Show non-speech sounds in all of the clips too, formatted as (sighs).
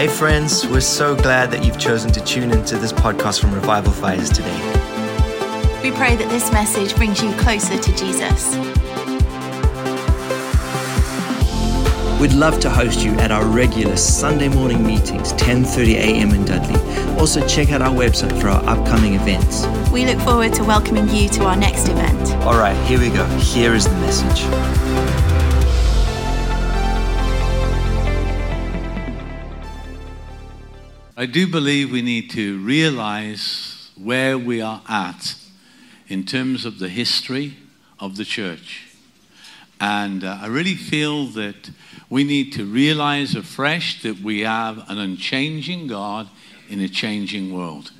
Hey, friends, we're so glad that you've chosen to tune into this podcast from Revival Fires today. We pray that this message brings you closer to Jesus. We'd love to host you at our regular Sunday morning meetings, 10:30 a.m. in Dudley. Also, check out our website for our upcoming events. We look forward to welcoming you to our next event. All right, here we go. Here is the message. I do believe we need to realize where we are at in terms of the history of the church. And uh, I really feel that we need to realize afresh that we have an unchanging God in a changing world.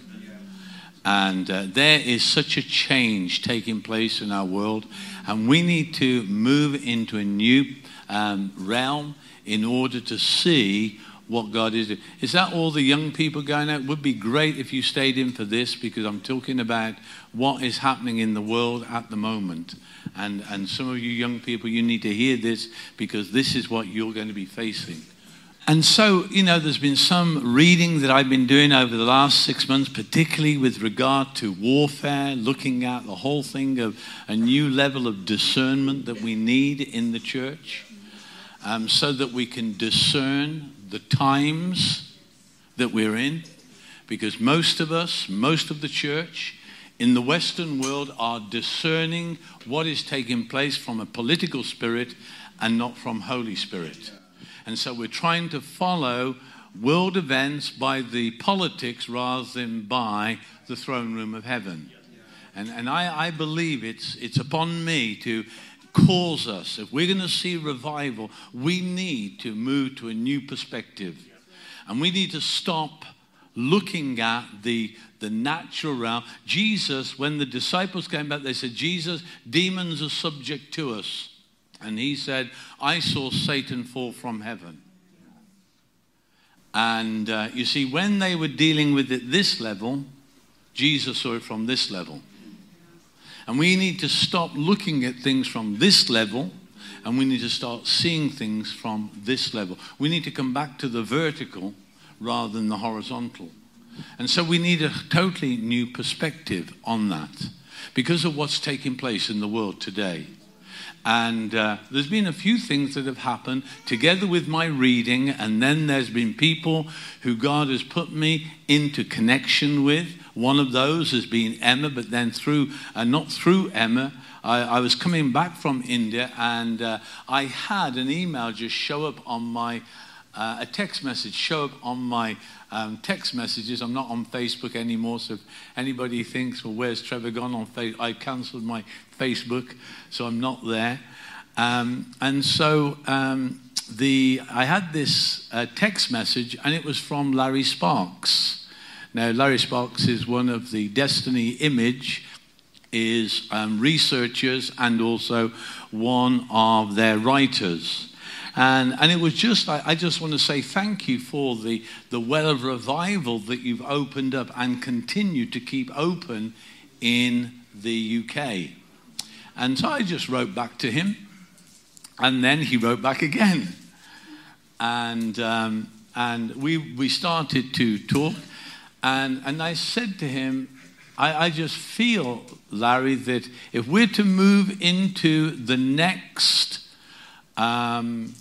And uh, there is such a change taking place in our world, and we need to move into a new um, realm in order to see what God is doing. Is that all the young people going out? It would be great if you stayed in for this because I'm talking about what is happening in the world at the moment. And, and some of you young people, you need to hear this because this is what you're going to be facing. And so, you know, there's been some reading that I've been doing over the last six months, particularly with regard to warfare, looking at the whole thing of a new level of discernment that we need in the church um, so that we can discern the times that we're in. Because most of us, most of the church in the Western world are discerning what is taking place from a political spirit and not from Holy Spirit. And so we're trying to follow world events by the politics rather than by the throne room of heaven. And, and I, I believe it's, it's upon me to cause us, if we're going to see revival, we need to move to a new perspective. And we need to stop looking at the, the natural realm. Jesus, when the disciples came back, they said, Jesus, demons are subject to us. And he said, I saw Satan fall from heaven. And uh, you see, when they were dealing with it this level, Jesus saw it from this level. And we need to stop looking at things from this level and we need to start seeing things from this level. We need to come back to the vertical rather than the horizontal. And so we need a totally new perspective on that because of what's taking place in the world today. And uh, there's been a few things that have happened together with my reading, and then there's been people who God has put me into connection with. One of those has been Emma, but then through, uh, not through Emma, I, I, was coming back from India and uh, I had an email just show up on my, uh, a text message show up on my um, text messages. I'm not on Facebook anymore, so if anybody thinks, well, where's Trevor gone on Facebook? I cancelled my Facebook, so I'm not there. Um, and so um, the, I had this uh, text message, and it was from Larry Sparks. Now, Larry Sparks is one of the Destiny Image is um, researchers and also one of their writers. And, and it was just, I, I, just want to say thank you for the, the well of revival that you've opened up and continue to keep open in the UK. And so I just wrote back to him, and then he wrote back again. And, um, and we, we started to talk. And, and I said to him, I, I just feel, Larry, that if we're to move into the next um,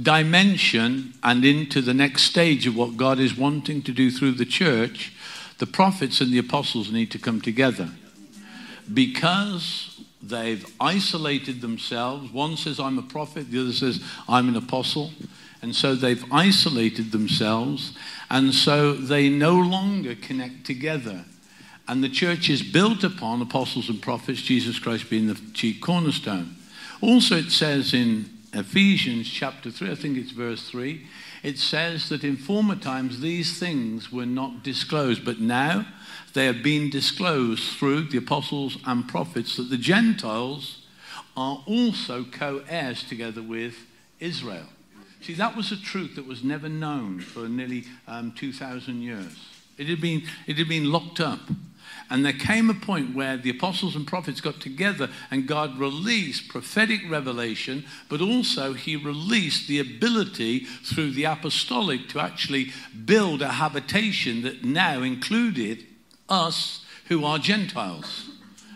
dimension and into the next stage of what God is wanting to do through the church, the prophets and the apostles need to come together. Because they've isolated themselves. One says, I'm a prophet, the other says, I'm an apostle. And so they've isolated themselves, and so they no longer connect together. And the church is built upon apostles and prophets, Jesus Christ being the chief cornerstone. Also, it says in Ephesians chapter 3, I think it's verse 3, it says that in former times these things were not disclosed, but now they have been disclosed through the apostles and prophets that the Gentiles are also co heirs together with Israel. See, that was a truth that was never known for nearly um, 2,000 years. It had, been, it had been locked up. And there came a point where the apostles and prophets got together and God released prophetic revelation, but also He released the ability through the apostolic to actually build a habitation that now included us who are Gentiles.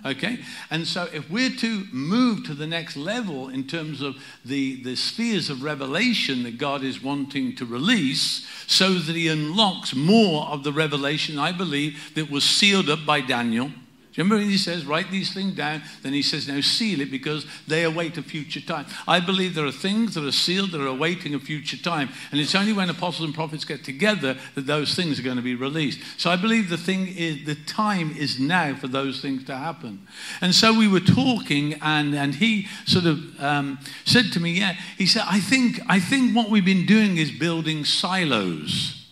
Okay? And so if we're to move to the next level in terms of the, the spheres of revelation that God is wanting to release, so that he unlocks more of the revelation, I believe, that was sealed up by Daniel Remember he says, write these things down? Then he says, now seal it because they await a future time. I believe there are things that are sealed that are awaiting a future time. And it's only when apostles and prophets get together that those things are going to be released. So I believe the thing is, the time is now for those things to happen. And so we were talking, and, and he sort of um, said to me, yeah, he said, I think, I think what we've been doing is building silos.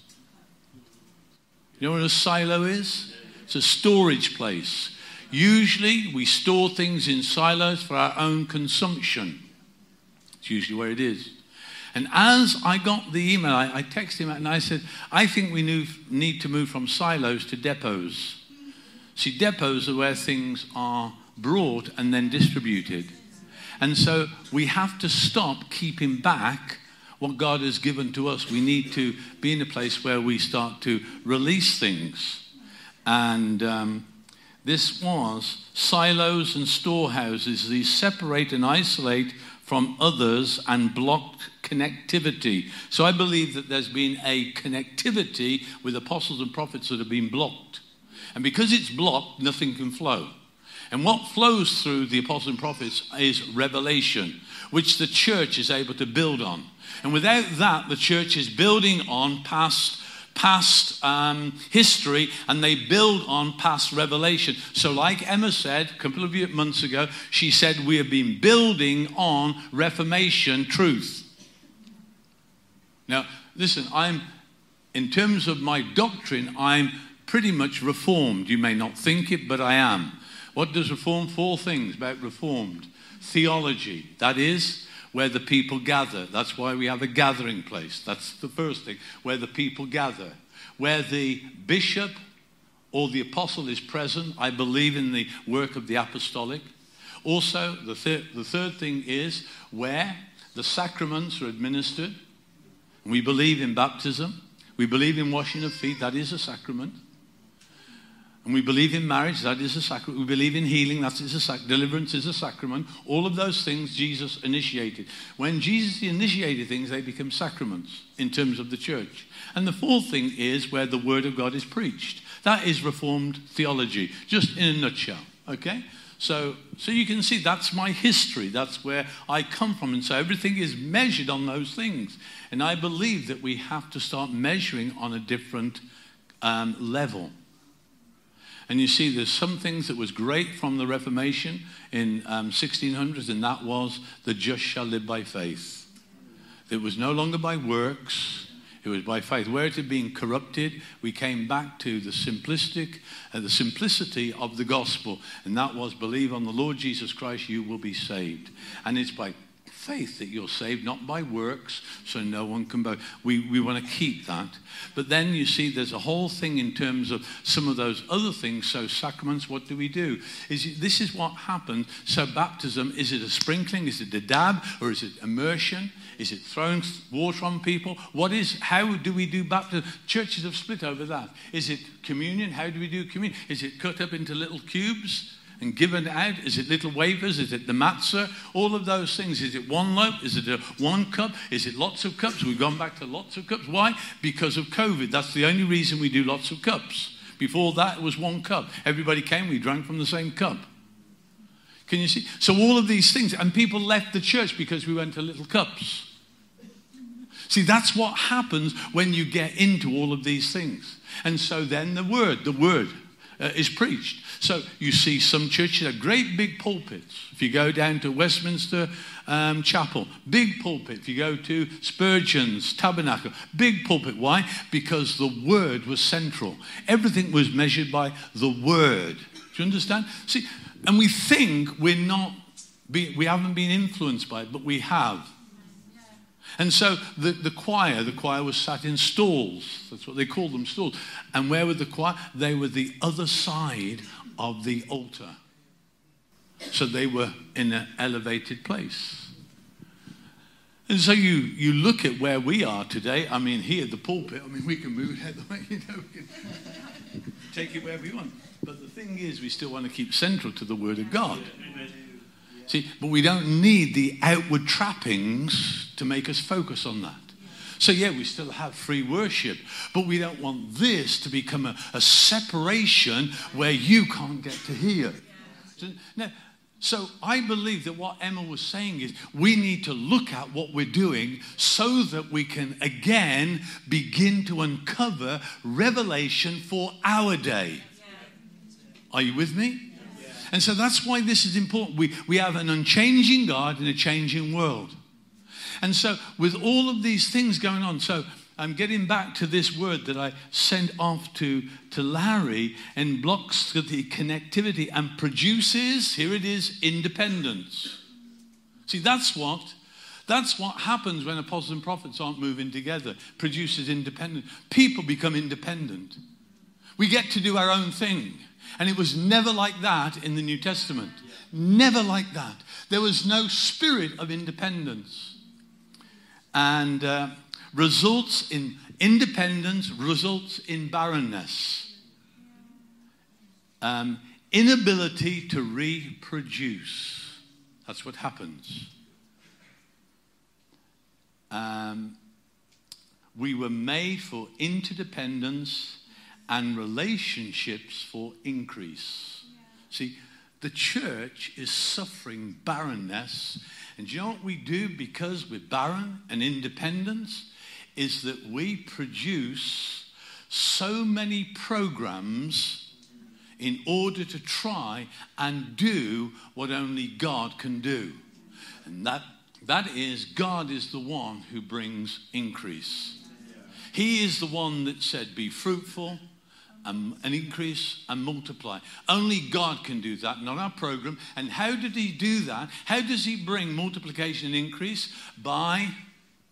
You know what a silo is? It's a storage place. Usually, we store things in silos for our own consumption. It's usually where it is. And as I got the email, I, I texted him and I said, I think we need to move from silos to depots. See, depots are where things are brought and then distributed. And so we have to stop keeping back what God has given to us. We need to be in a place where we start to release things. And um, this was silos and storehouses. These separate and isolate from others and block connectivity. So I believe that there's been a connectivity with apostles and prophets that have been blocked. And because it's blocked, nothing can flow. And what flows through the apostles and prophets is revelation, which the church is able to build on. And without that, the church is building on past past um, history and they build on past revelation. So, like Emma said a couple of months ago, she said, We have been building on Reformation truth. Now, listen, I'm, in terms of my doctrine, I'm pretty much reformed. You may not think it, but I am. What does reform? Four things about reformed theology, that is, where the people gather. That's why we have a gathering place. That's the first thing, where the people gather. Where the bishop or the apostle is present, I believe in the work of the apostolic. Also, the, thir- the third thing is where the sacraments are administered. We believe in baptism. We believe in washing of feet. That is a sacrament. And we believe in marriage, that is a sacrament. We believe in healing, that is a sacrament. Deliverance is a sacrament. All of those things Jesus initiated. When Jesus initiated things, they become sacraments in terms of the church. And the fourth thing is where the word of God is preached. That is Reformed theology, just in a nutshell. Okay? So, so you can see that's my history. That's where I come from. And so everything is measured on those things. And I believe that we have to start measuring on a different um, level. And you see, there's some things that was great from the Reformation in um, 1600s, and that was the just shall live by faith. It was no longer by works, it was by faith. Where it had been corrupted, we came back to the simplistic, uh, the simplicity of the gospel, and that was believe on the Lord Jesus Christ, you will be saved. And it's by faith that you're saved, not by works, so no one can boast. We, we want to keep that. But then you see there's a whole thing in terms of some of those other things. So, sacraments, what do we do? Is This is what happened. So, baptism, is it a sprinkling? Is it a dab? Or is it immersion? Is it throwing water on people? What is, how do we do baptism? Churches have split over that. Is it communion? How do we do communion? Is it cut up into little cubes? And given out? Is it little wafers? Is it the matzah? All of those things. Is it one loaf? Is it a one cup? Is it lots of cups? We've gone back to lots of cups. Why? Because of COVID. That's the only reason we do lots of cups. Before that, it was one cup. Everybody came, we drank from the same cup. Can you see? So, all of these things, and people left the church because we went to little cups. See, that's what happens when you get into all of these things. And so then the word, the word uh, is preached. So you see some churches have great big pulpits. If you go down to Westminster um, Chapel, big pulpit. If you go to Spurgeon's Tabernacle, big pulpit. Why? Because the word was central. Everything was measured by the word. Do you understand? See, and we think we're not, be, we haven't been influenced by it, but we have. And so the, the choir, the choir was sat in stalls. That's what they called them, stalls. And where were the choir? They were the other side of the altar. So they were in an elevated place. And so you, you look at where we are today. I mean, here, the pulpit, I mean, we can move it the way, you know, we can take it wherever we want. But the thing is, we still want to keep central to the Word of God. See, but we don't need the outward trappings to make us focus on that. So, yeah, we still have free worship, but we don't want this to become a, a separation where you can't get to hear. So, now, so I believe that what Emma was saying is we need to look at what we're doing so that we can again begin to uncover revelation for our day. Are you with me? And so that's why this is important. We, we have an unchanging God in a changing world. And so, with all of these things going on, so I'm getting back to this word that I sent off to, to Larry and blocks the connectivity and produces, here it is, independence. See, that's what. That's what happens when apostles and prophets aren't moving together. Produces independence. People become independent. We get to do our own thing. And it was never like that in the New Testament. Never like that. There was no spirit of independence. And uh, results in independence, results in barrenness. Um, inability to reproduce. That's what happens. Um, we were made for interdependence and relationships for increase. Yeah. See, the church is suffering barrenness. And you know what we do because we're barren and independence? Is that we produce so many programs in order to try and do what only God can do. And that, that is, God is the one who brings increase. He is the one that said, Be fruitful Um, and, and increase and multiply. Only God can do that, not our program. And how did He do that? How does He bring multiplication and increase? By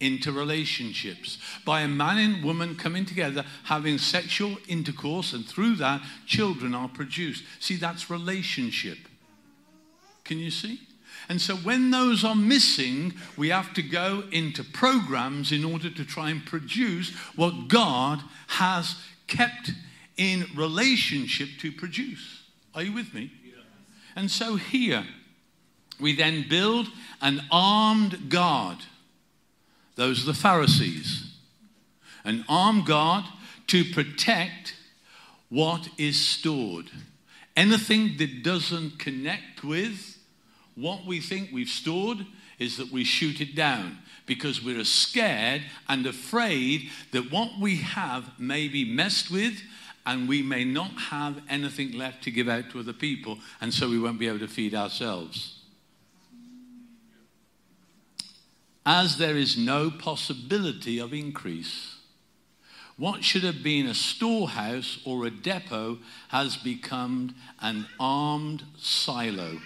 interrelationships, by a man and woman coming together, having sexual intercourse, and through that, children are produced. See, that's relationship. Can you see? And so when those are missing, we have to go into programs in order to try and produce what God has kept in relationship to produce. Are you with me? Yeah. And so here, we then build an armed guard. Those are the Pharisees. An armed guard to protect what is stored. Anything that doesn't connect with what we think we've stored is that we shoot it down because we're scared and afraid that what we have may be messed with and we may not have anything left to give out to other people, and so we won't be able to feed ourselves. As there is no possibility of increase, what should have been a storehouse or a depot has become an armed silo,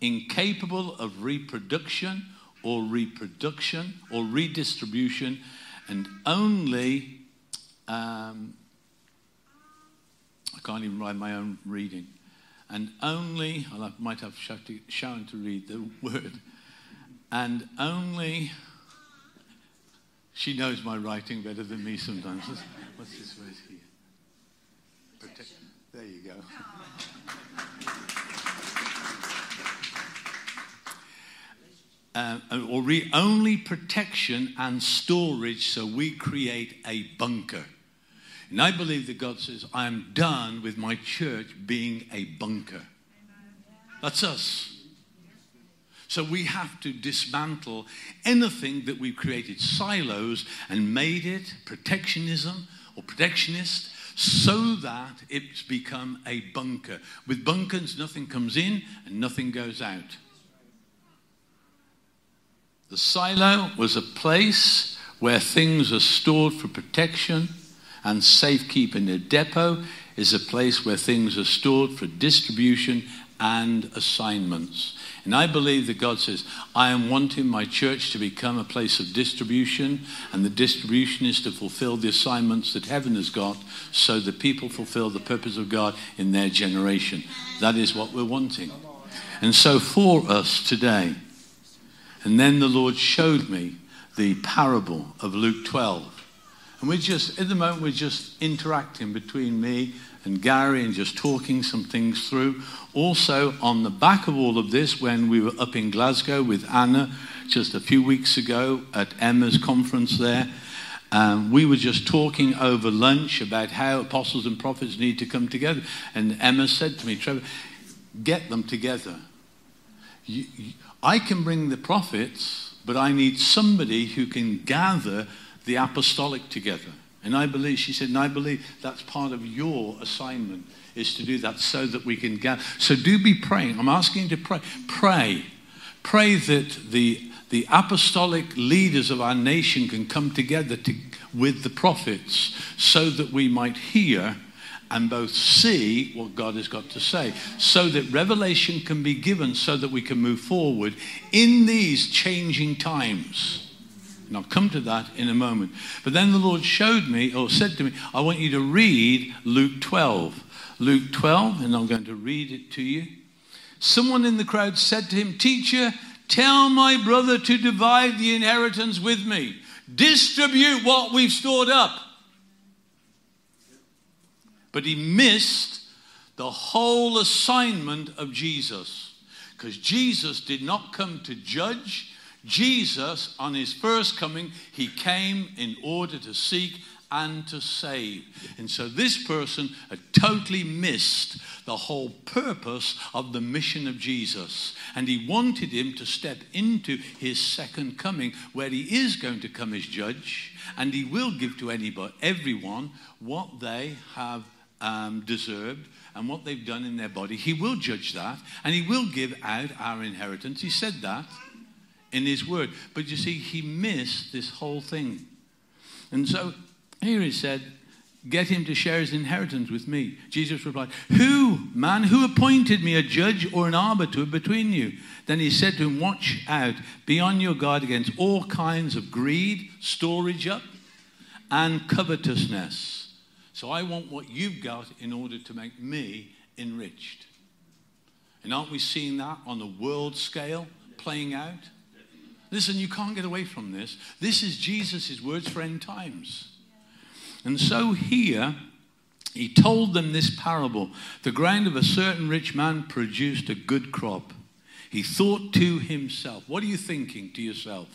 incapable of reproduction or reproduction or redistribution, and only um, can't even write my own reading. And only, I might have Sharon to read the word, and only, she knows my writing better than me sometimes. (laughs) What's this word here? Protect. There you go. (laughs) Uh, or re- only protection and storage, so we create a bunker. And I believe that God says, I am done with my church being a bunker. That's us. So we have to dismantle anything that we've created silos and made it protectionism or protectionist so that it's become a bunker. With bunkers, nothing comes in and nothing goes out. The silo was a place where things are stored for protection and safekeeping. A depot is a place where things are stored for distribution and assignments. And I believe that God says, I am wanting my church to become a place of distribution, and the distribution is to fulfill the assignments that heaven has got so that people fulfill the purpose of God in their generation. That is what we're wanting. And so for us today, and then the Lord showed me the parable of Luke 12. And we're just, at the moment, we're just interacting between me and Gary and just talking some things through. Also, on the back of all of this, when we were up in Glasgow with Anna just a few weeks ago at Emma's conference there, um, we were just talking over lunch about how apostles and prophets need to come together. And Emma said to me, Trevor, get them together. You, you, I can bring the prophets, but I need somebody who can gather the apostolic together. And I believe, she said, and I believe that's part of your assignment is to do that so that we can gather. So do be praying. I'm asking you to pray. Pray. Pray that the, the apostolic leaders of our nation can come together to, with the prophets so that we might hear and both see what God has got to say, so that revelation can be given so that we can move forward in these changing times. And I'll come to that in a moment. But then the Lord showed me, or said to me, I want you to read Luke 12. Luke 12, and I'm going to read it to you. Someone in the crowd said to him, Teacher, tell my brother to divide the inheritance with me. Distribute what we've stored up. But he missed the whole assignment of Jesus. Because Jesus did not come to judge, Jesus, on his first coming, he came in order to seek and to save. And so this person had totally missed the whole purpose of the mission of Jesus. And he wanted him to step into his second coming, where he is going to come as judge, and he will give to anybody, everyone, what they have um, deserved and what they've done in their body. He will judge that, and he will give out our inheritance. He said that in his word. But you see, he missed this whole thing. And so here he said, Get him to share his inheritance with me. Jesus replied, Who, man, who appointed me a judge or an arbiter between you? Then he said to him, Watch out, be on your guard against all kinds of greed, storage up, and covetousness. So I want what you've got in order to make me enriched. And aren't we seeing that on the world scale playing out? Listen, you can't get away from this. This is Jesus' words for end times. And so here, he told them this parable The ground of a certain rich man produced a good crop. He thought to himself, What are you thinking to yourself?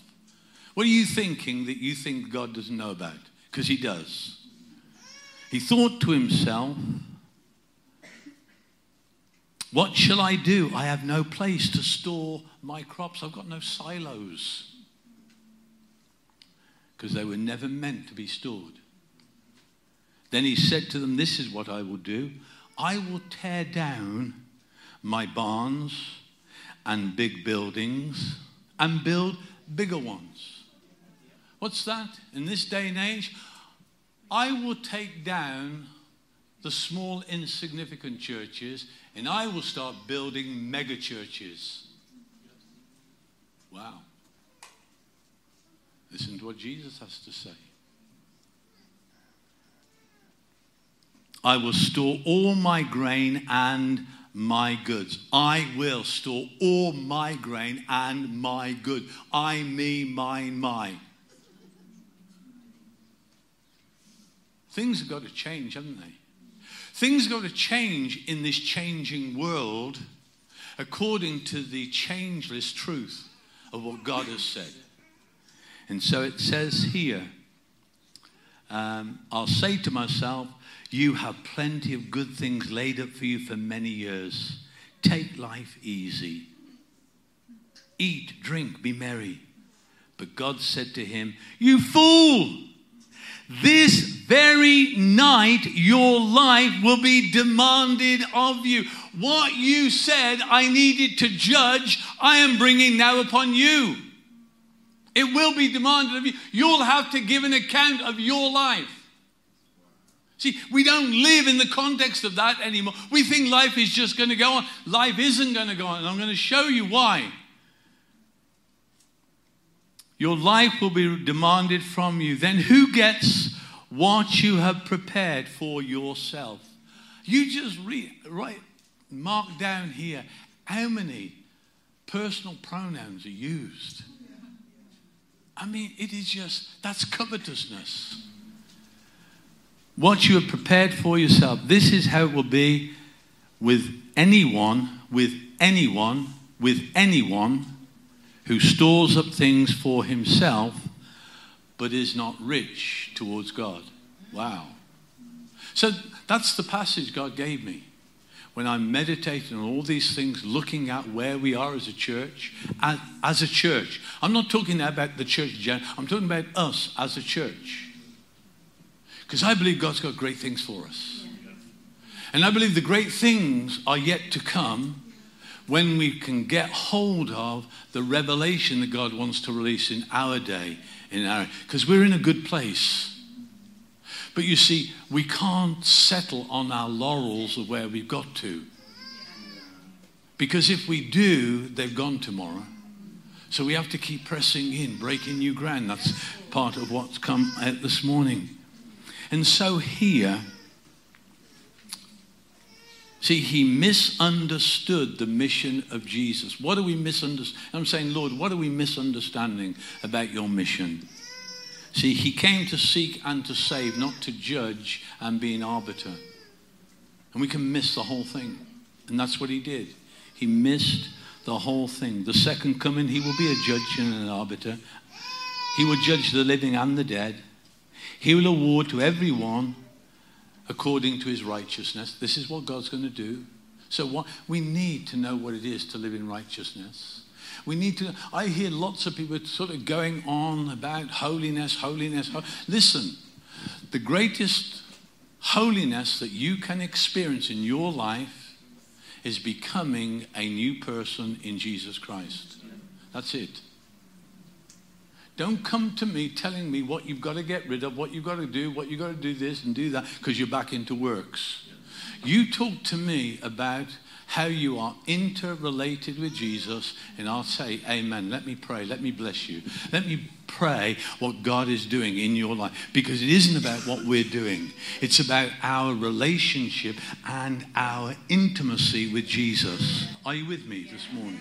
What are you thinking that you think God doesn't know about? Because he does. He thought to himself, what shall I do? I have no place to store my crops. I've got no silos. Because they were never meant to be stored. Then he said to them, This is what I will do. I will tear down my barns and big buildings and build bigger ones. What's that? In this day and age, I will take down the small, insignificant churches, and I will start building mega churches. Wow. Listen to what Jesus has to say. I will store all my grain and my goods. I will store all my grain and my good. I, me, mine, mine. Things have got to change, haven't they? Things got to change in this changing world according to the changeless truth of what God has said. And so it says here, um, I'll say to myself, You have plenty of good things laid up for you for many years. Take life easy. Eat, drink, be merry. But God said to him, You fool! This very night, your life will be demanded of you. What you said I needed to judge, I am bringing now upon you. It will be demanded of you. You'll have to give an account of your life. See, we don't live in the context of that anymore. We think life is just going to go on. Life isn't going to go on, I'm going to show you why. Your life will be demanded from you. Then who gets what you have prepared for yourself? You just read, right, mark down here how many personal pronouns are used. I mean, it is just, that's covetousness what you have prepared for yourself. This is how it will be with anyone, with anyone, with anyone who stores up things for himself but is not rich towards God. Wow. So that's the passage God gave me. When I'm meditating on all these things, looking at where we are as a church, as, a church. I'm not talking about the church, I'm talking about us as a church. Because I believe God's got great things for us. And I believe the great things are yet to come when we can get hold of the revelation that God wants to release in our day, in our because we're in a good place. But you see, we can't settle on our laurels of where we've got to. Because if we do, they've gone tomorrow. So we have to keep pressing in, breaking new ground. That's part of what's come out this morning. And so here, see, he misunderstood the mission of Jesus. What are we misunderstanding? I'm saying, Lord, what are we misunderstanding about your mission? See, he came to seek and to save, not to judge and be an arbiter. And we can miss the whole thing. And that's what he did. He missed the whole thing. The second coming, he will be a judge and an arbiter. He will judge the living and the dead. He will award to everyone according to his righteousness. This is what God's going to do. So what, we need to know what it is to live in righteousness. We need to. I hear lots of people sort of going on about holiness, holiness. Ho- Listen, the greatest holiness that you can experience in your life is becoming a new person in Jesus Christ. That's it. Don't come to me telling me what you've got to get rid of, what you've got to do, what you've got to do this and do that, because you're back into works. You talk to me about how you are interrelated with Jesus, and I'll say, Amen. Let me pray. Let me bless you. Let me pray what God is doing in your life, because it isn't about what we're doing, it's about our relationship and our intimacy with Jesus. Are you with me this morning?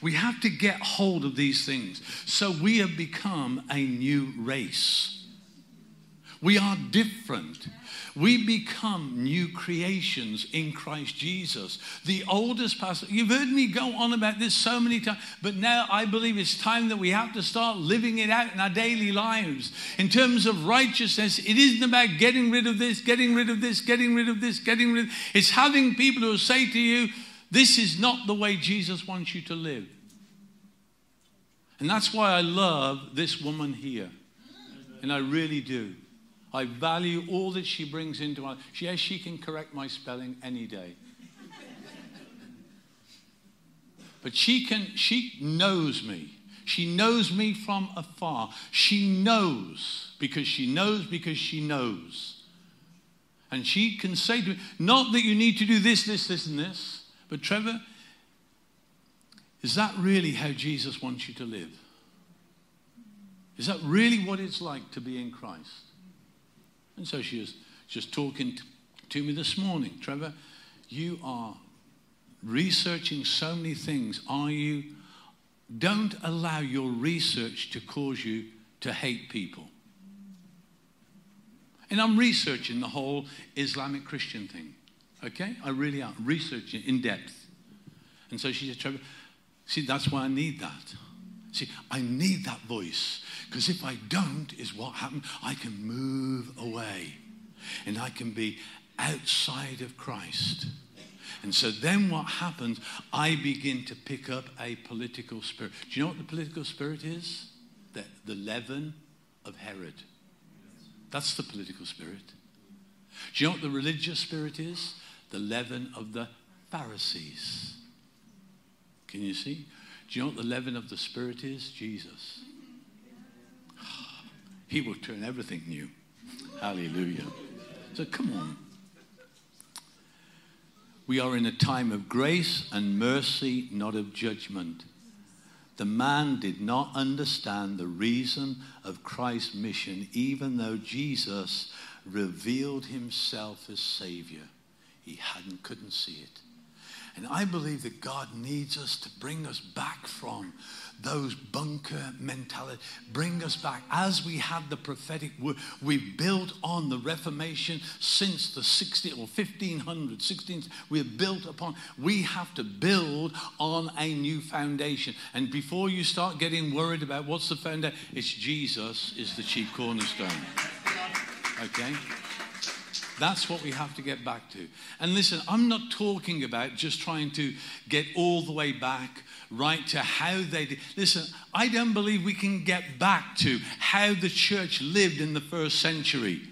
We have to get hold of these things. So we have become a new race. We are different. We become new creations in Christ Jesus. The oldest pastor, you've heard me go on about this so many times, but now I believe it's time that we have to start living it out in our daily lives. In terms of righteousness, it isn't about getting rid of this, getting rid of this, getting rid of this, getting rid of It's having people who say to you, this is not the way Jesus wants you to live. And that's why I love this woman here. And I really do. I value all that she brings into my life. Yes, she can correct my spelling any day. But she can she knows me. She knows me from afar. She knows because she knows because she knows. And she can say to me, not that you need to do this, this, this, and this. But, Trevor, is that really how Jesus wants you to live? Is that really what it's like to be in Christ? And so she was just talking to me this morning. Trevor, you are researching so many things. Are you? Don't allow your research to cause you to hate people. And I'm researching the whole Islamic Christian thing. Okay? I really am. Researching in depth. And so she said, see, that's why I need that. See, I need that voice. Because if I don't, is what happens. I can move away. And I can be outside of Christ. And so then what happens, I begin to pick up a political spirit. Do you know what the political spirit is? The, the leaven of Herod. That's the political spirit. Do you know what the religious spirit is? The leaven of the Pharisees. Can you see? Do you know what the leaven of the Spirit is? Jesus. (sighs) He will turn everything new. Hallelujah. So come on. We are in a time of grace and mercy, not of judgment. The man did not understand the reason of Christ's mission, even though Jesus revealed himself as Savior. He hadn't, couldn't see it. And I believe that God needs us to bring us back from those bunker mentality. Bring us back. As we had the prophetic word, we've built on the Reformation since the 16 or 1500, 16, we have built upon. We have to build on a new foundation. And before you start getting worried about what's the foundation, it's Jesus is the chief cornerstone. Okay? That's what we have to get back to. And listen, I'm not talking about just trying to get all the way back right to how they did. Listen, I don't believe we can get back to how the church lived in the first century.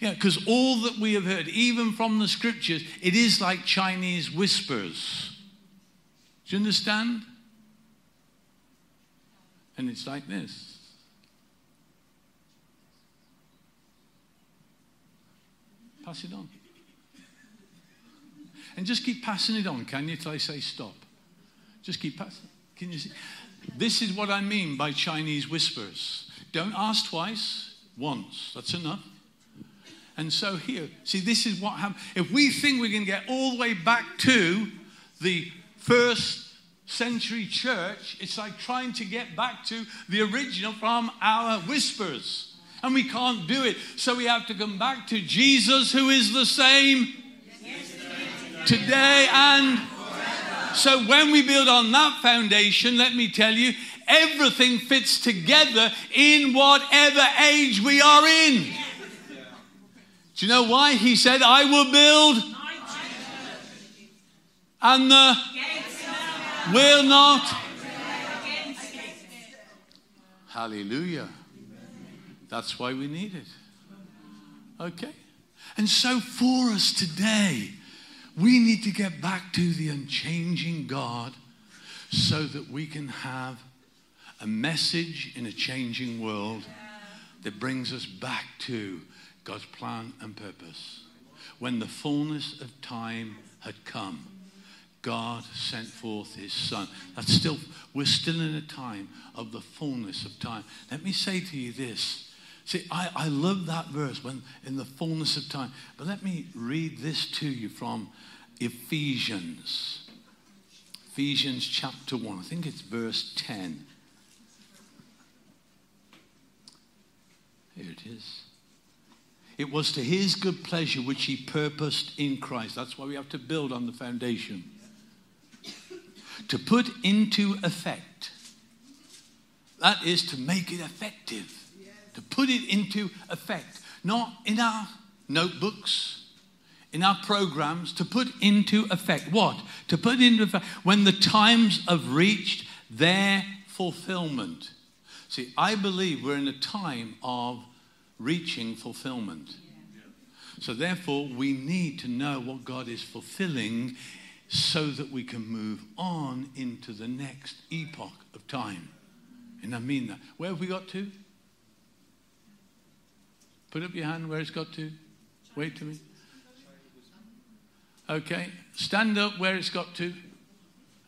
Yeah, because all that we have heard, even from the scriptures, it is like Chinese whispers. Do you understand? And it's like this. Pass it on. And just keep passing it on, can you, till I say stop? Just keep passing. Can you see? This is what I mean by Chinese whispers. Don't ask twice, once. That's enough. And so here, see, this is what happens. If we think we can get all the way back to the first century church, it's like trying to get back to the original from our whispers. And we can't do it. So we have to come back to Jesus, who is the same today and so when we build on that foundation, let me tell you, everything fits together in whatever age we are in. Do you know why? He said, I will build and the will not. Hallelujah. That's why we need it. Okay? And so for us today, we need to get back to the unchanging God so that we can have a message in a changing world that brings us back to God's plan and purpose. When the fullness of time had come, God sent forth his son. That's still, we're still in a time of the fullness of time. Let me say to you this. See, I, I love that verse when in the fullness of time. But let me read this to you from Ephesians. Ephesians chapter 1. I think it's verse 10. Here it is. It was to his good pleasure which he purposed in Christ. That's why we have to build on the foundation. To put into effect. That is to make it effective. To put it into effect. Not in our notebooks, in our programs, to put into effect. What? To put into effect when the times have reached their fulfillment. See, I believe we're in a time of reaching fulfillment. So, therefore, we need to know what God is fulfilling so that we can move on into the next epoch of time. And I mean that. Where have we got to? Put up your hand where it's got to. Wait to me. Okay, stand up where it's got to.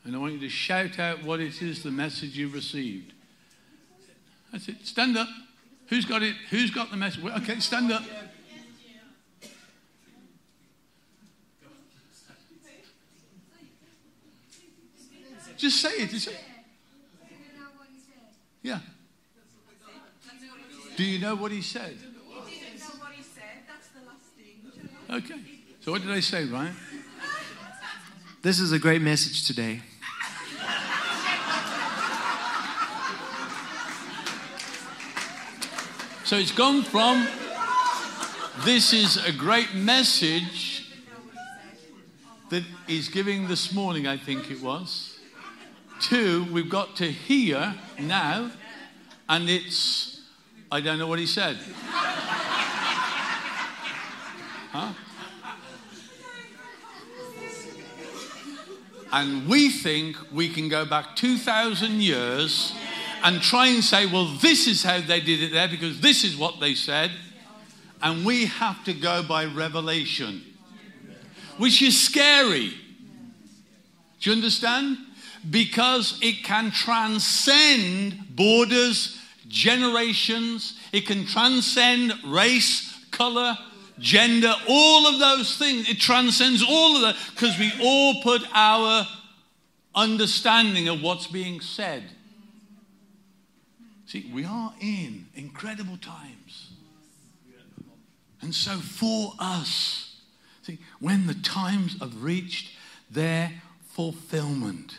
And I want you to shout out what it is the message you've received. That's it. Stand up. Who's got it? Who's got the message? Okay, stand up. Just say it. Just say it. Yeah. Do you know what he said? Okay. So what did I say, Ryan? This is a great message today. So it's gone from this is a great message that he's giving this morning, I think it was, to we've got to hear now, and it's, I don't know what he said. Huh? And we think we can go back 2,000 years and try and say, well, this is how they did it there because this is what they said. and we have to go by revelation, which is scary. Do you understand? Because it can transcend borders, generations, it can transcend race, color, gender, all of those things. It transcends all of that because we all put our understanding of what's being said. See, we are in incredible times. And so for us, see, when the times have reached their fulfillment,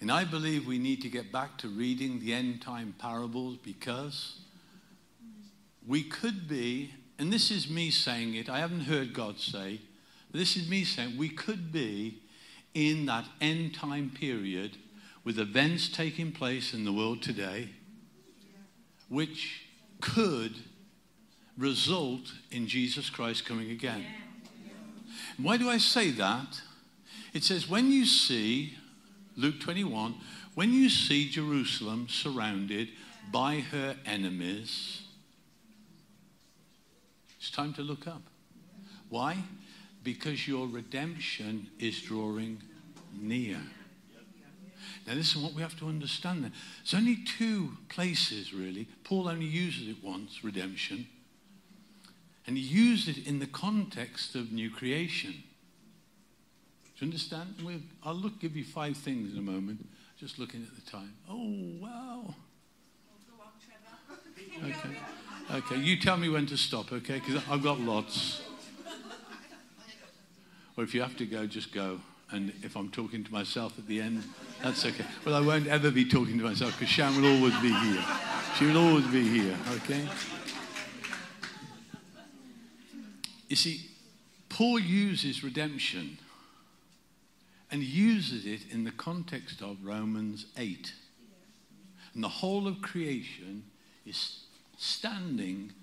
And I believe we need to get back to reading the end time parables because we could be, and this is me saying it, I haven't heard God say, this is me saying we could be in that end time period with events taking place in the world today which could result in Jesus Christ coming again. Why do I say that? It says, when you see Luke 21, when you see Jerusalem surrounded by her enemies, it's time to look up. Why? Because your redemption is drawing near. Now, this is what we have to understand there. There's only two places, really. Paul only uses it once, redemption. And he used it in the context of new creation. Do you understand? We'll, I'll look, give you five things in a moment. Just looking at the time. Oh, wow. (laughs) Okay. Okay, you tell me when to stop, okay? Because I've got lots. Or if you have to go, just go. And if I'm talking to myself at the end, that's okay. Well, I won't ever be talking to myself because Shan will always be here. She will always be here, okay? You see, Paul uses redemption and uses it in the context of Romans 8. And the whole of creation is standing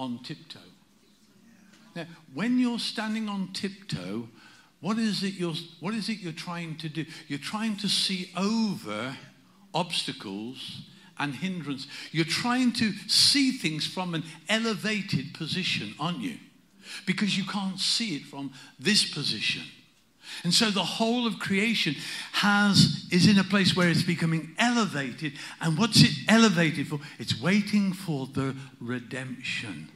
on tiptoe. Now, when you're standing on tiptoe, what is it you're, what is it you're trying to do? You're trying to see over obstacles and hindrance. You're trying to see things from an elevated position, aren't you? Because you can't see it from this position. And so the whole of creation has is in a place where it's becoming elevated. And what's it elevated for? It's waiting for the redemption.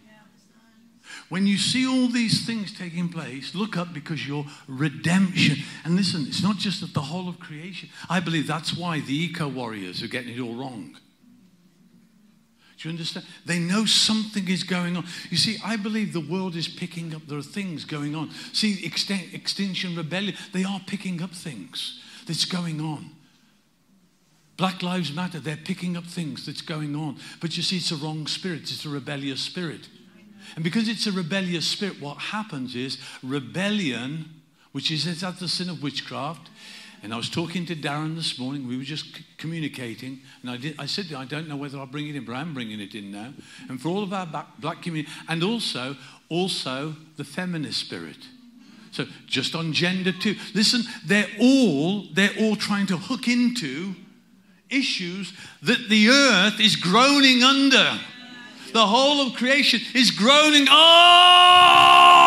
When you see all these things taking place, look up because your redemption. And listen, it's not just that the whole of creation. I believe that's why the eco warriors are getting it all wrong. Do you understand? They know something is going on. You see, I believe the world is picking up. There are things going on. See, Extinction Rebellion, they are picking up things that's going on. Black Lives Matter, they're picking up things that's going on. But you see, it's a wrong spirit, it's a rebellious spirit. And because it's a rebellious spirit, what happens is rebellion, which is at the sin of witchcraft, and I was talking to Darren this morning. We were just c- communicating. And I, did, I said, I don't know whether I'll bring it in, but I'm bringing it in now. And for all of our black, black community, and also, also the feminist spirit. So just on gender too. Listen, they're all, they're all trying to hook into issues that the earth is groaning under. The whole of creation is groaning. Oh!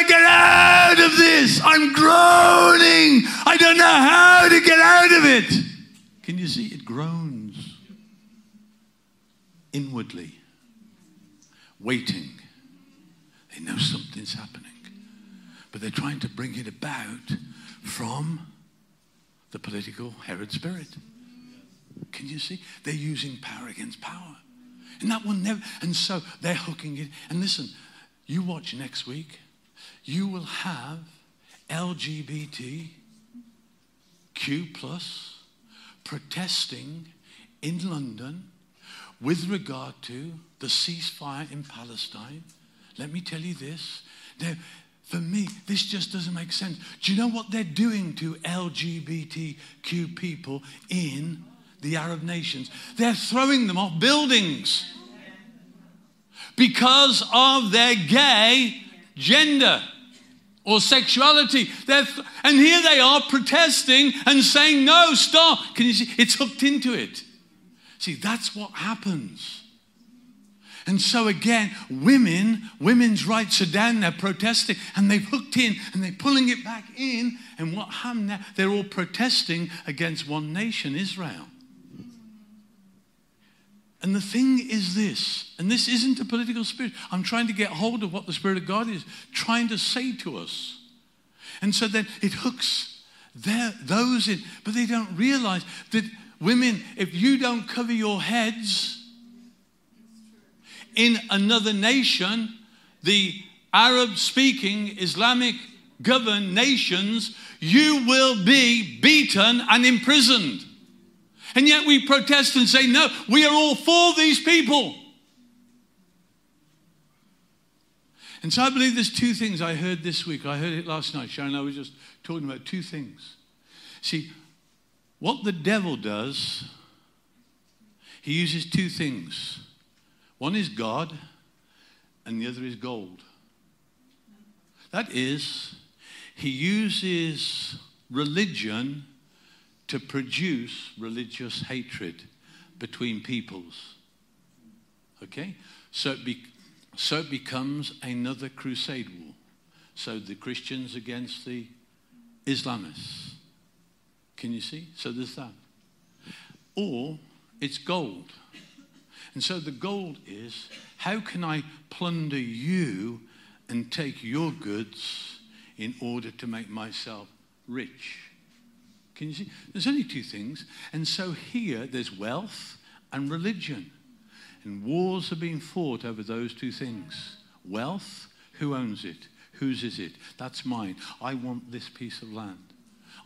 I get out of this? I'm groaning. I don't know how to get out of it. Can you see? It groans inwardly, waiting. They know something's happening, but they're trying to bring it about from the political Herod spirit. Can you see? They're using power against power. And that will never, and so they're hooking it. And listen, you watch next week, you will have LGBTQ plus protesting in London with regard to the ceasefire in Palestine. Let me tell you this. Now, for me, this just doesn't make sense. Do you know what they're doing to LGBTQ people in the Arab nations? They're throwing them off buildings because of their gay gender or sexuality. They're, and here they are protesting and saying, no, stop. Can you see? It's hooked into it. See, that's what happens. And so again, women, women's rights are down there protesting, and they've hooked in and they're pulling it back in. And what happened now? They're all protesting against one nation, Israel. And the thing is this, and this isn't a political spirit. I'm trying to get hold of what the Spirit of God is trying to say to us. And so then it hooks their, those in, but they don't realize that women, if you don't cover your heads, in another nation, the Arab speaking, Islamic governed nations, you will be beaten and imprisoned. And yet we protest and say, no, we are all for these people. And so I believe there's two things I heard this week. I heard it last night. Sharon and I were just talking about two things. See, what the devil does, he uses two things. One is God, and the other is gold. That is, he uses religion to produce religious hatred between peoples. Okay? So it, be, so it becomes another crusade war. So the Christians against the Islamists. Can you see? So there's that. Or it's gold. And so the gold is how can I plunder you and take your goods in order to make myself rich? Can you see? There's only two things. And so here there's wealth and religion. And wars are being fought over those two things. Wealth, who owns it? Whose is it? That's mine. I want this piece of land.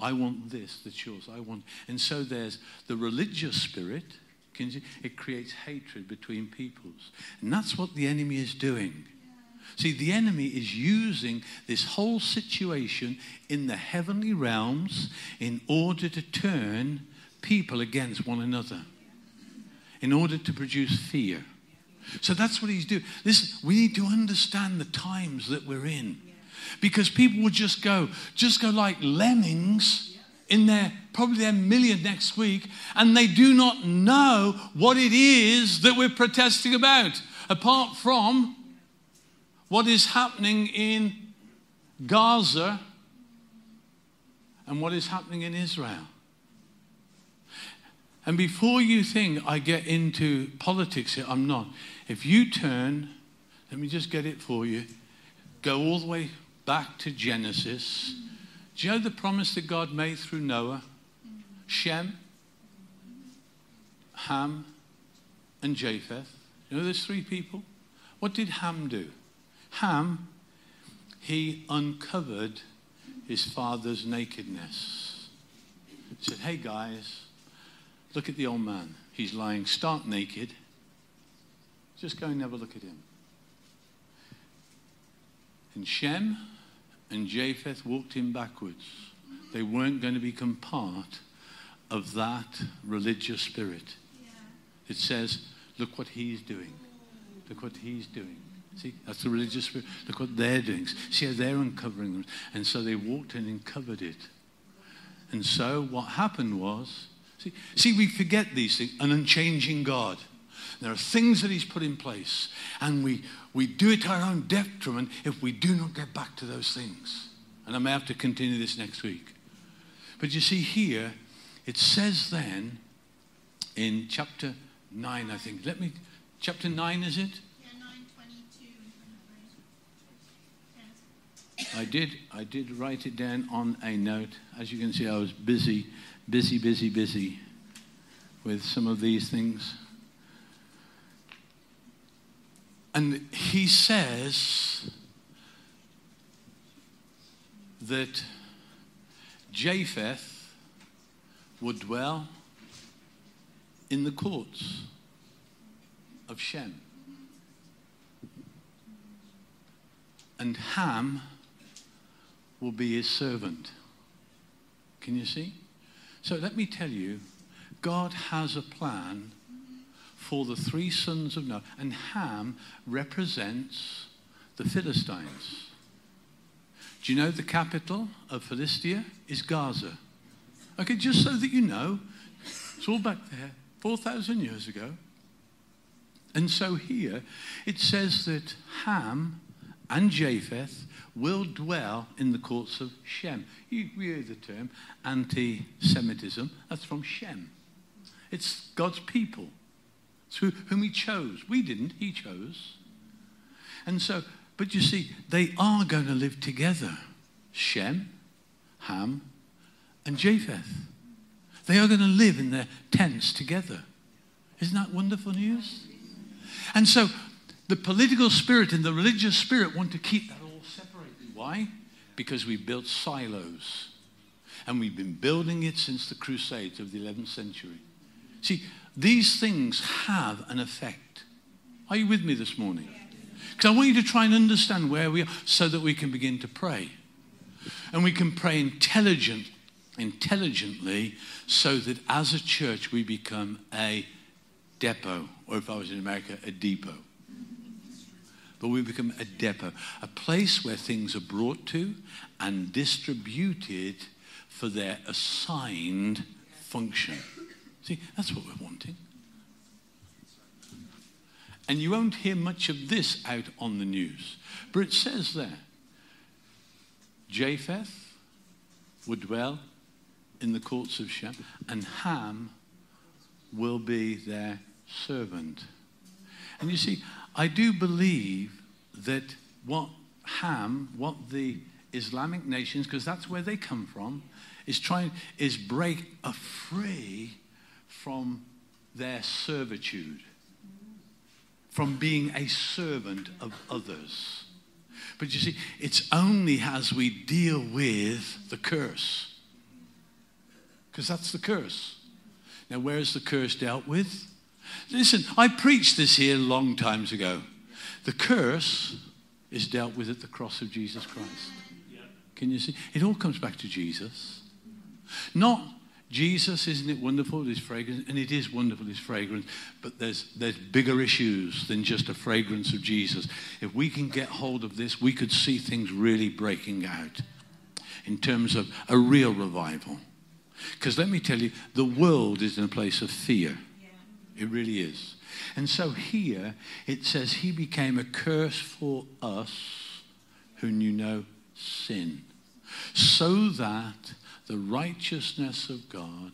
I want this that's yours. I want. And so there's the religious spirit it creates hatred between peoples. And that's what the enemy is doing. See, the enemy is using this whole situation in the heavenly realms in order to turn people against one another, in order to produce fear. So that's what he's doing. Listen, we need to understand the times that we're in. Because people would just go, just go like lemmings in their probably their million next week, and they do not know what it is that we're protesting about, apart from what is happening in Gaza and what is happening in Israel. And before you think I get into politics here, I'm not. If you turn, let me just get it for you, go all the way back to Genesis do you know the promise that God made through Noah? Shem, Ham, and Japheth. You know those three people? What did Ham do? Ham, he uncovered his father's nakedness. He said, Hey guys, look at the old man. He's lying stark naked. Just go and have a look at him. And Shem, and Japheth walked him backwards. They weren't going to become part of that religious spirit. It says, look what he's doing. Look what he's doing. See, that's the religious spirit. Look what they're doing. See how they're uncovering them. And so they walked in and covered it. And so what happened was, see, see we forget these things, an unchanging God. There are things that he's put in place, and we, we do it to our own detriment if we do not get back to those things. And I may have to continue this next week. But you see, here, it says then in chapter 9, I think. Let me, chapter 9, is it? I did, I did write it down on a note. As you can see, I was busy, busy, busy, busy with some of these things. And he says that Japheth would dwell in the courts of Shem. And Ham will be his servant. Can you see? So let me tell you, God has a plan for the three sons of Noah. And Ham represents the Philistines. Do you know the capital of Philistia is Gaza? Okay, just so that you know, it's all back there, 4,000 years ago. And so here it says that Ham and Japheth will dwell in the courts of Shem. You hear the term anti Semitism, that's from Shem. It's God's people. It's who, whom He chose. We didn't, He chose. And so, but you see, they are going to live together Shem, Ham, and Japheth. They are going to live in their tents together. Isn't that wonderful news? And so the political spirit and the religious spirit want to keep that. Why? Because we built silos. And we've been building it since the Crusades of the 11th century. See, these things have an effect. Are you with me this morning? Because I want you to try and understand where we are so that we can begin to pray. And we can pray intelligent, intelligently so that as a church we become a depot, or if I was in America, a depot. But we become a depot, a place where things are brought to and distributed for their assigned function. See, that's what we're wanting. And you won't hear much of this out on the news. But it says there Japheth would dwell in the courts of Shem, and Ham will be their servant. And you see, I do believe that what Ham, what the Islamic nations, because that's where they come from, is trying is break a free from their servitude, from being a servant of others. But you see, it's only as we deal with the curse, because that's the curse. Now, where is the curse dealt with? Listen, I preached this here long times ago. The curse is dealt with at the cross of Jesus Christ. Can you see? It all comes back to Jesus. Not Jesus, isn't it wonderful, his fragrance? And it is wonderful, his fragrance. But there's, there's bigger issues than just a fragrance of Jesus. If we can get hold of this, we could see things really breaking out in terms of a real revival. Because let me tell you, the world is in a place of fear. It really is. And so here it says, He became a curse for us who knew no sin, so that the righteousness of God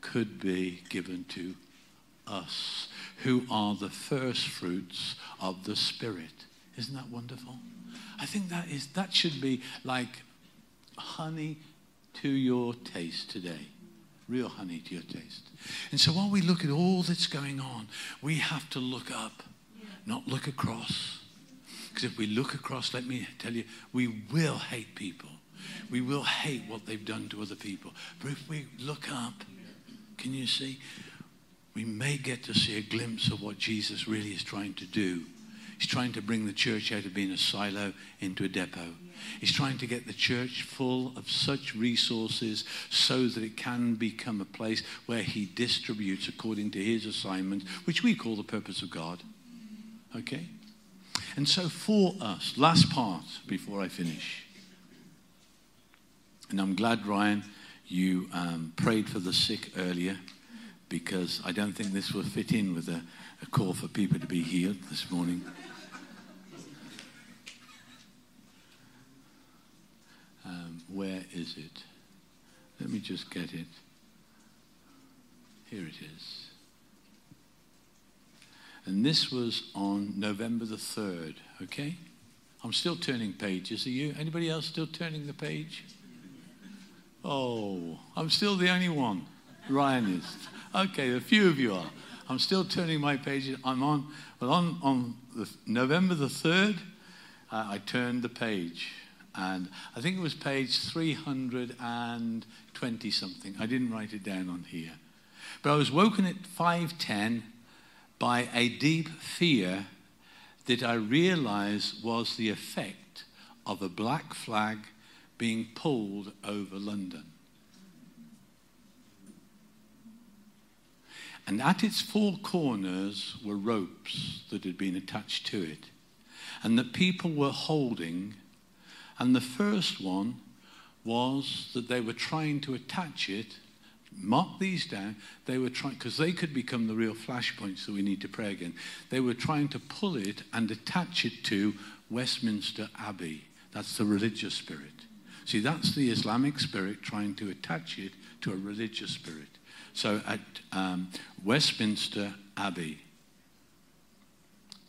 could be given to us, who are the first fruits of the Spirit. Isn't that wonderful? I think that is that should be like honey to your taste today. Real honey to your taste. And so while we look at all that's going on, we have to look up, not look across. Because if we look across, let me tell you, we will hate people. We will hate what they've done to other people. But if we look up, can you see? We may get to see a glimpse of what Jesus really is trying to do. He's trying to bring the church out of being a silo into a depot. He's trying to get the church full of such resources so that it can become a place where he distributes according to his assignment, which we call the purpose of God. Okay? And so for us, last part before I finish. And I'm glad, Ryan, you um, prayed for the sick earlier because I don't think this will fit in with a, a call for people to be healed this morning. Um, where is it? Let me just get it. Here it is. And this was on November the 3rd, okay? I'm still turning pages. Are you? Anybody else still turning the page? Oh, I'm still the only one. Ryan is. Okay, a few of you are. I'm still turning my pages. I'm on, well, on, on the, November the 3rd, uh, I turned the page. And I think it was page 320 something. I didn't write it down on here. But I was woken at 510 by a deep fear that I realized was the effect of a black flag being pulled over London. And at its four corners were ropes that had been attached to it, and that people were holding And the first one was that they were trying to attach it, mark these down. They were trying, because they could become the real flashpoints that we need to pray again. They were trying to pull it and attach it to Westminster Abbey. That's the religious spirit. See, that's the Islamic spirit trying to attach it to a religious spirit. So at um, Westminster Abbey,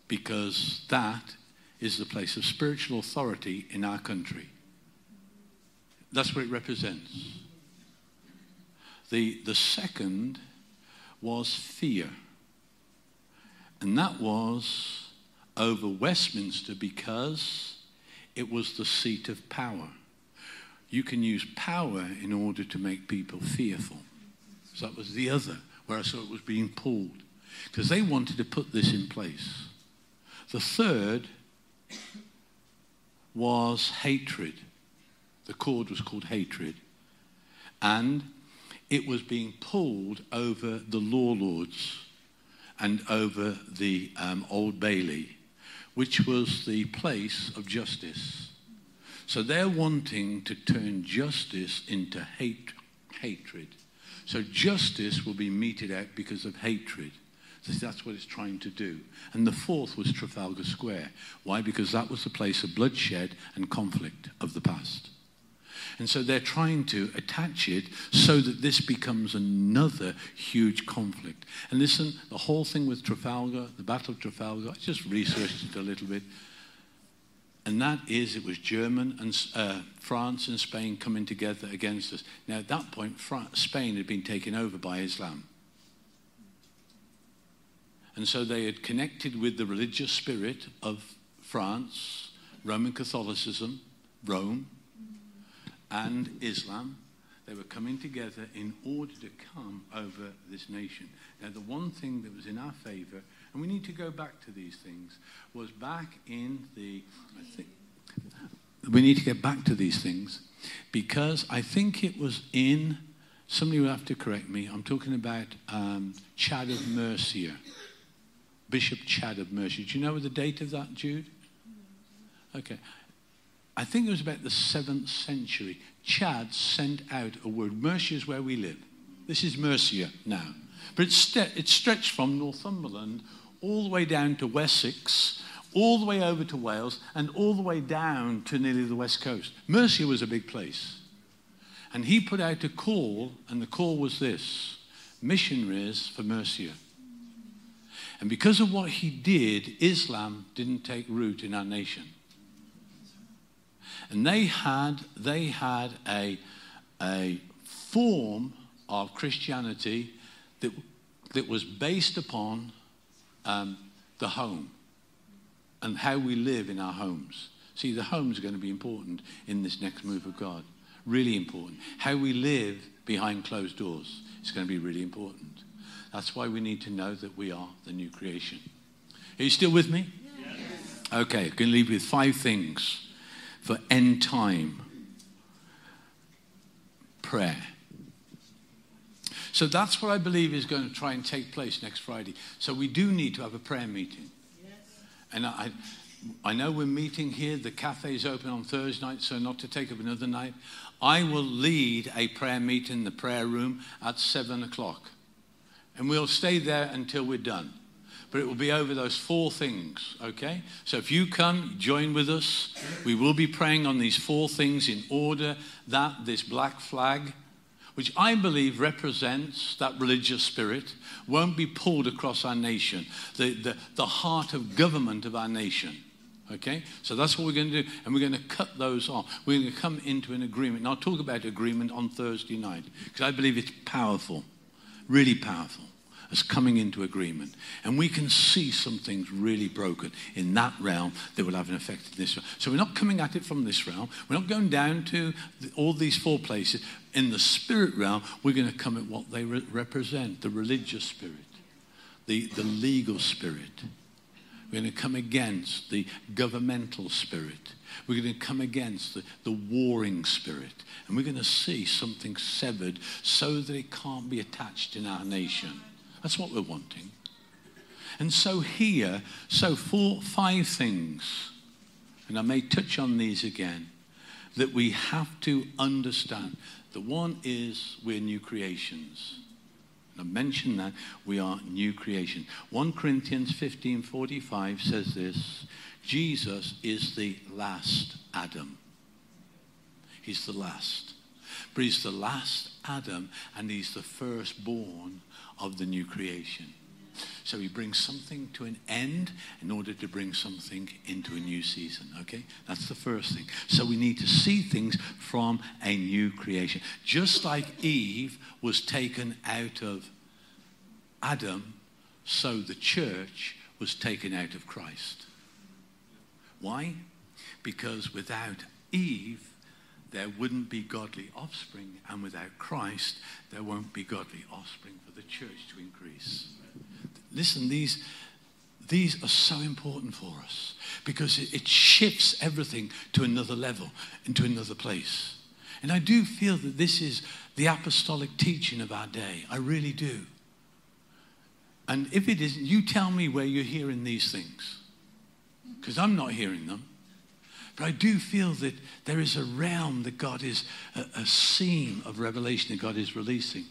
because that is the place of spiritual authority in our country. That's what it represents. The, the second was fear. And that was over Westminster because it was the seat of power. You can use power in order to make people fearful. So that was the other, where I saw it was being pulled. Because they wanted to put this in place. The third was hatred. The cord was called hatred. And it was being pulled over the law lords and over the um, Old Bailey, which was the place of justice. So they're wanting to turn justice into hate, hatred. So justice will be meted out because of hatred. That's what it's trying to do. And the fourth was Trafalgar Square. Why? Because that was the place of bloodshed and conflict of the past. And so they're trying to attach it so that this becomes another huge conflict. And listen, the whole thing with Trafalgar, the Battle of Trafalgar, I just researched it a little bit. And that is, it was German and uh, France and Spain coming together against us. Now, at that point, Spain had been taken over by Islam. And so they had connected with the religious spirit of France, Roman Catholicism, Rome, and Islam. They were coming together in order to come over this nation. Now, the one thing that was in our favor, and we need to go back to these things, was back in the, I think, we need to get back to these things because I think it was in, somebody will have to correct me, I'm talking about um, Chad of Mercia. Bishop Chad of Mercia. Do you know the date of that, Jude? Okay. I think it was about the seventh century. Chad sent out a word. Mercia is where we live. This is Mercia now. But it's, st- it's stretched from Northumberland all the way down to Wessex, all the way over to Wales, and all the way down to nearly the west coast. Mercia was a big place. And he put out a call, and the call was this missionaries for Mercia. And because of what he did, Islam didn't take root in our nation. And they had, they had a, a form of Christianity that, that was based upon um, the home and how we live in our homes. See, the homes going to be important in this next move of God. Really important. How we live behind closed doors is going to be really important. That's why we need to know that we are the new creation. Are you still with me? Yes. Okay, I'm going to leave you with five things for end time prayer. So that's what I believe is going to try and take place next Friday. So we do need to have a prayer meeting. Yes. And I, I know we're meeting here. The cafe is open on Thursday night, so not to take up another night. I will lead a prayer meeting in the prayer room at seven o'clock. And we'll stay there until we're done. But it will be over those four things, okay? So if you come, join with us. We will be praying on these four things in order that this black flag, which I believe represents that religious spirit, won't be pulled across our nation, the, the, the heart of government of our nation. Okay? So that's what we're going to do. And we're going to cut those off. We're going to come into an agreement. And I'll talk about agreement on Thursday night because I believe it's powerful really powerful as coming into agreement. And we can see some things really broken in that realm that will have an effect in this realm. So we're not coming at it from this realm. We're not going down to the, all these four places. In the spirit realm, we're going to come at what they re- represent the religious spirit, the, the legal spirit. We're going to come against the governmental spirit. We're going to come against the, the warring spirit. And we're going to see something severed so that it can't be attached in our nation. That's what we're wanting. And so here, so four, five things, and I may touch on these again. that we have to understand. The one is we're new creations. I mentioned that we are new creation. 1 Corinthians 15:45 says this, Jesus is the last Adam. He's the last. But he's the last Adam and he's the firstborn of the new creation. So he brings something to an end in order to bring something into a new season. Okay? That's the first thing. So we need to see things from a new creation. Just like Eve was taken out of Adam, so the church was taken out of Christ. Why? Because without Eve, there wouldn't be godly offspring, and without Christ, there won't be godly offspring for the church to increase. Listen, these, these are so important for us because it, shifts everything to another level, into another place. And I do feel that this is the apostolic teaching of our day. I really do. And if it isn't, you tell me where you're hearing these things. Because I'm not hearing them. But I do feel that there is a realm that God is, a, a seam of revelation that God is releasing.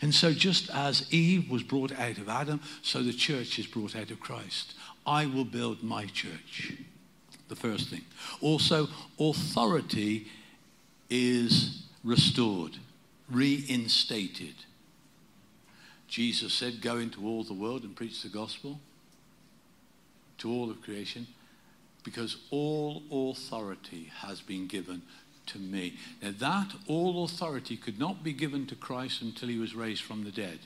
And so, just as Eve was brought out of Adam, so the church is brought out of Christ. I will build my church. The first thing. Also, authority is restored, reinstated. Jesus said, Go into all the world and preach the gospel to all of creation because all authority has been given to me. Now, that all authority could not be given to Christ until he was raised from the dead.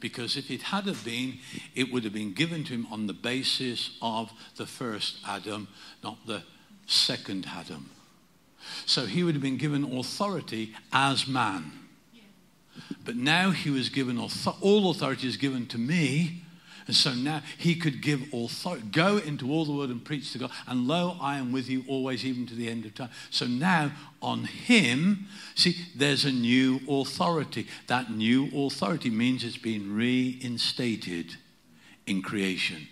Because if it had have been, it would have been given to him on the basis of the first Adam, not the second Adam. So he would have been given authority as man. But now he was given all authority is given to me and so now he could give authority, go into all the world and preach to God. And lo, I am with you always, even to the end of time. So now on him, see, there's a new authority. That new authority means it's been reinstated in creation.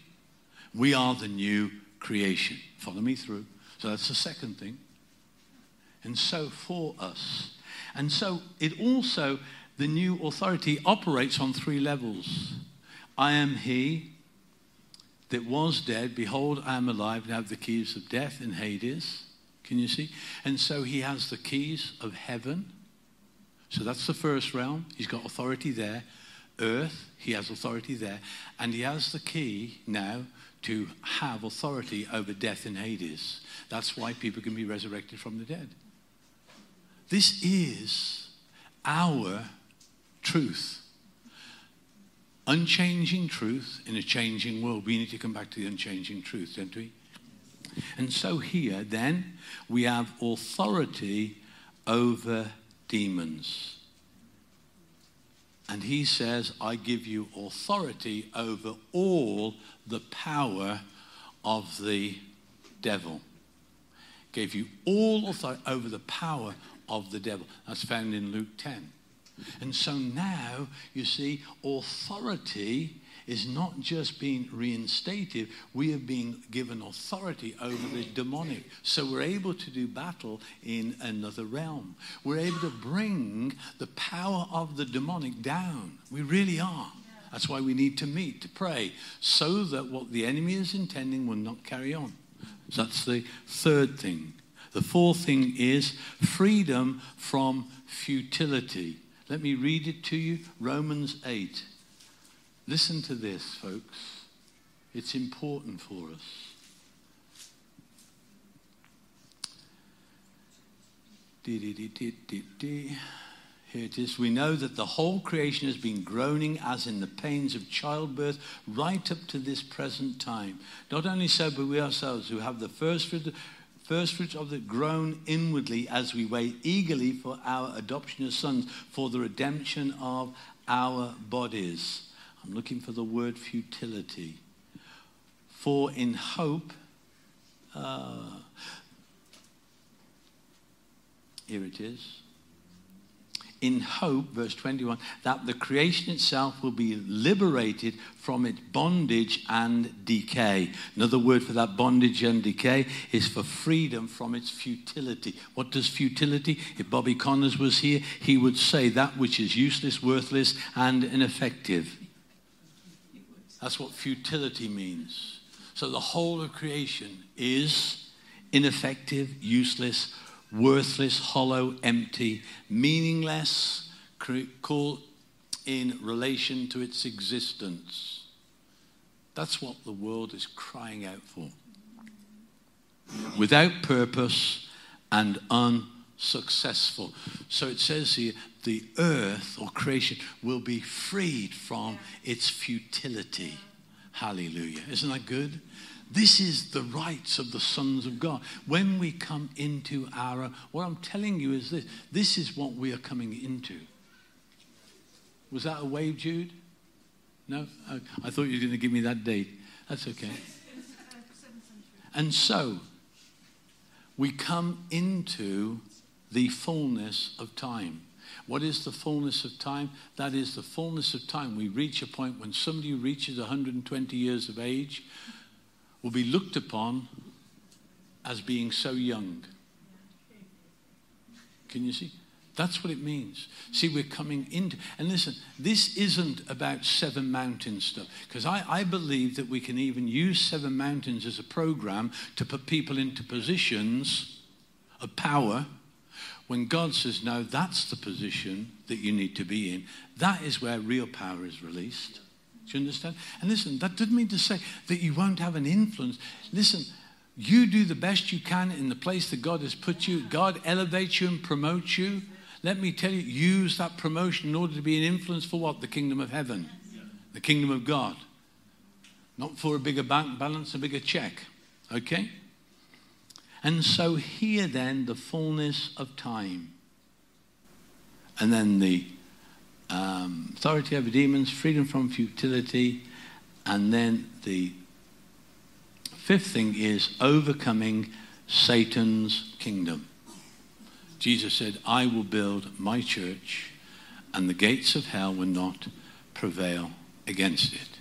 We are the new creation. Follow me through. So that's the second thing. And so for us. And so it also, the new authority operates on three levels. I am he that was dead. Behold, I am alive and have the keys of death and Hades. Can you see? And so he has the keys of heaven. So that's the first realm. He's got authority there. Earth, he has authority there. And he has the key now to have authority over death and Hades. That's why people can be resurrected from the dead. This is our truth unchanging truth in a changing world. We need to come back to the unchanging truth, don't we? And so here, then, we have authority over demons. And he says, I give you authority over all the power of the devil. Gave you all authority over the power of the devil. That's found in Luke 10. And so now, you see, authority is not just being reinstated, we are being given authority over the demonic. So we're able to do battle in another realm. We're able to bring the power of the demonic down. We really are. That's why we need to meet, to pray, so that what the enemy is intending will not carry on. So that's the third thing. The fourth thing is freedom from futility. Let me read it to you Romans 8. Listen to this, folks. It's important for us. Here it is. We know that the whole creation has been groaning as in the pains of childbirth right up to this present time. Not only so, but we ourselves who have the first fruit first fruits of the groan inwardly as we wait eagerly for our adoption as sons, for the redemption of our bodies. I'm looking for the word futility. For in hope, uh, here it is. In hope, verse 21, that the creation itself will be liberated from its bondage and decay. Another word for that bondage and decay is for freedom from its futility. What does futility? If Bobby Connors was here, he would say that which is useless, worthless, and ineffective. That's what futility means. So the whole of creation is ineffective, useless, worthless, hollow, empty, meaningless, called in relation to its existence. That's what the world is crying out for. Without purpose and unsuccessful. So it says here the earth or creation will be freed from its futility. Hallelujah. Isn't that good? This is the rights of the sons of God. When we come into our, what I'm telling you is this this is what we are coming into. Was that a wave, Jude? No? Oh, I thought you were going to give me that date. That's okay. And so, we come into the fullness of time. What is the fullness of time? That is the fullness of time. We reach a point when somebody reaches 120 years of age will be looked upon as being so young. Can you see? That's what it means. See, we're coming into, and listen, this isn't about Seven Mountains stuff, because I, I believe that we can even use Seven Mountains as a program to put people into positions of power when God says, no, that's the position that you need to be in. That is where real power is released. Do you understand? And listen, that doesn't mean to say that you won't have an influence. Listen, you do the best you can in the place that God has put you. God elevates you and promotes you. Let me tell you, use that promotion in order to be an influence for what? The kingdom of heaven, the kingdom of God. Not for a bigger bank balance, a bigger check. Okay? And so here then, the fullness of time. And then the um, authority over demons, freedom from futility, and then the fifth thing is overcoming Satan's kingdom. Jesus said, I will build my church, and the gates of hell will not prevail against it.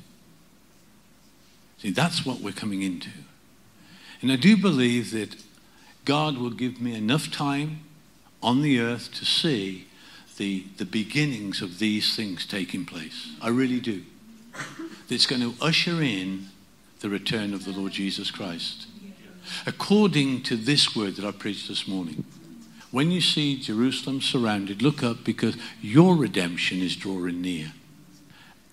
See, that's what we're coming into. And I do believe that God will give me enough time on the earth to see the, the beginnings of these things taking place. I really do. It's going to usher in the return of the Lord Jesus Christ. According to this word that I preached this morning, when you see Jerusalem surrounded, look up because your redemption is drawing near.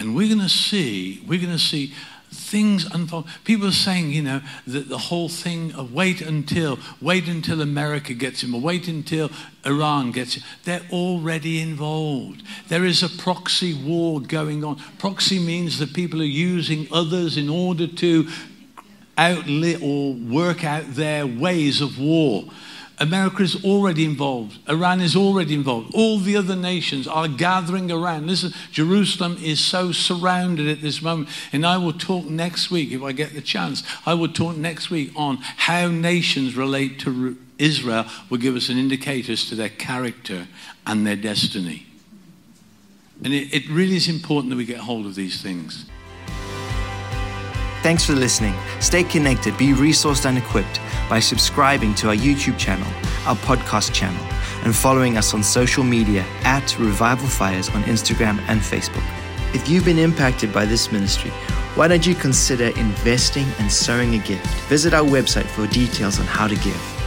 And we're going to see, we're going to see things unfold. People are saying, you know, that the whole thing of wait until, wait until America gets him, or wait until Iran gets him. They're already involved. There is a proxy war going on. Proxy means that people are using others in order to outlive or work out their ways of war. America is already involved. Iran is already involved. All the other nations are gathering around. Listen, Jerusalem is so surrounded at this moment. And I will talk next week, if I get the chance, I will talk next week on how nations relate to Israel, will give us an indicator as to their character and their destiny. And it, it really is important that we get hold of these things. Thanks for listening. Stay connected, be resourced and equipped by subscribing to our YouTube channel, our podcast channel, and following us on social media at Revival Fires on Instagram and Facebook. If you've been impacted by this ministry, why don't you consider investing and sowing a gift? Visit our website for details on how to give.